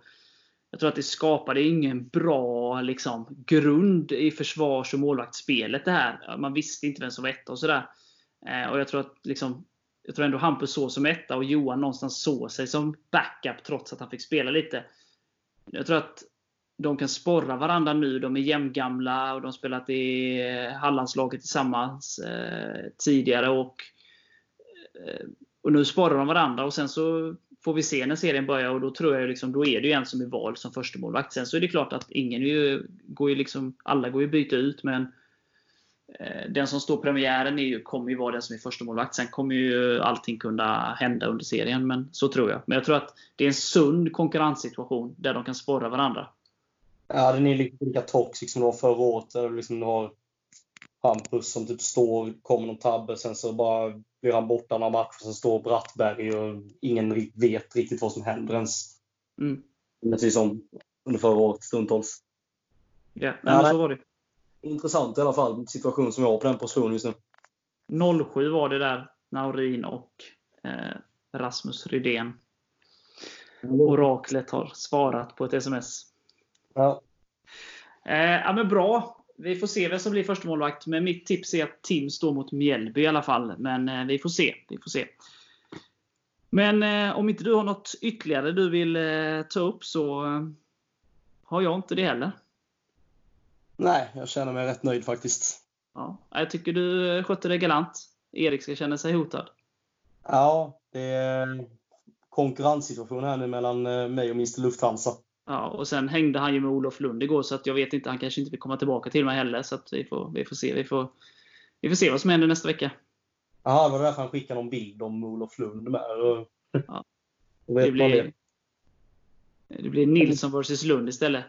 Jag tror att det skapade ingen bra liksom, grund i försvars och målvaktsspelet det här. Man visste inte vem som var etta och sådär. Eh, och jag tror att liksom, jag tror ändå Hampus såg som etta och Johan någonstans såg sig som backup trots att han fick spela lite. Jag tror att de kan sporra varandra nu. De är jämngamla och de har spelat i Hallandslaget tillsammans eh, tidigare. Och, eh, och nu sporrar de varandra och sen så får vi se när serien börjar och då tror jag liksom, då är det ju en som är vald som förstemålvakt. Sen så är det klart att ingen ju, går ju liksom, alla går ju byta ut men eh, den som står premiären är ju, kommer ju vara den som är förstemålvakt. Sen kommer ju allting kunna hända under serien, men så tror jag. Men jag tror att det är en sund konkurrenssituation där de kan sporra varandra. Ja, den är lite lika toxic som det var förra året. Där liksom har Hampus som typ står, kommer någon tabbe, sen så bara blir han borta några matcher. Sen står Brattberg och ingen vet riktigt vad som händer ens. Mm. Precis som under förra året stundtals. Ja, ja så var det. Intressant i alla fall, situation som jag har på den positionen just nu. 07 var det där, Naurin och eh, Rasmus Rydén. Oraklet har svarat på ett sms. Ja. Eh, ja, men bra. Vi får se vem som blir första målvakt. Men mitt tips är att Tim står mot Mjällby i alla fall. Men eh, vi får se. Vi får se. Men eh, om inte du har något ytterligare du vill eh, ta upp så eh, har jag inte det heller. Nej, jag känner mig rätt nöjd faktiskt. Ja, jag tycker du skötte det galant. Erik ska känna sig hotad. Ja, det är konkurrenssituation här nu mellan eh, mig och Mr Lufthansa. Ja, och sen hängde han ju med Olof Lund igår, så att jag vet inte, han kanske inte vill komma tillbaka till mig heller. Så att vi, får, vi får se. Vi får, vi får se vad som händer nästa vecka. Jaha, det var därför han skickade någon bild om Olof Lund med. Ja. Det, blir, det blir Nilsson vs Lund istället.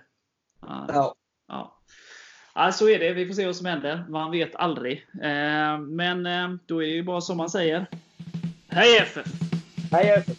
Ja. ja. Ja, så är det. Vi får se vad som händer. Man vet aldrig. Eh, men eh, då är det ju bara som man säger. Hej FF! Hej FF!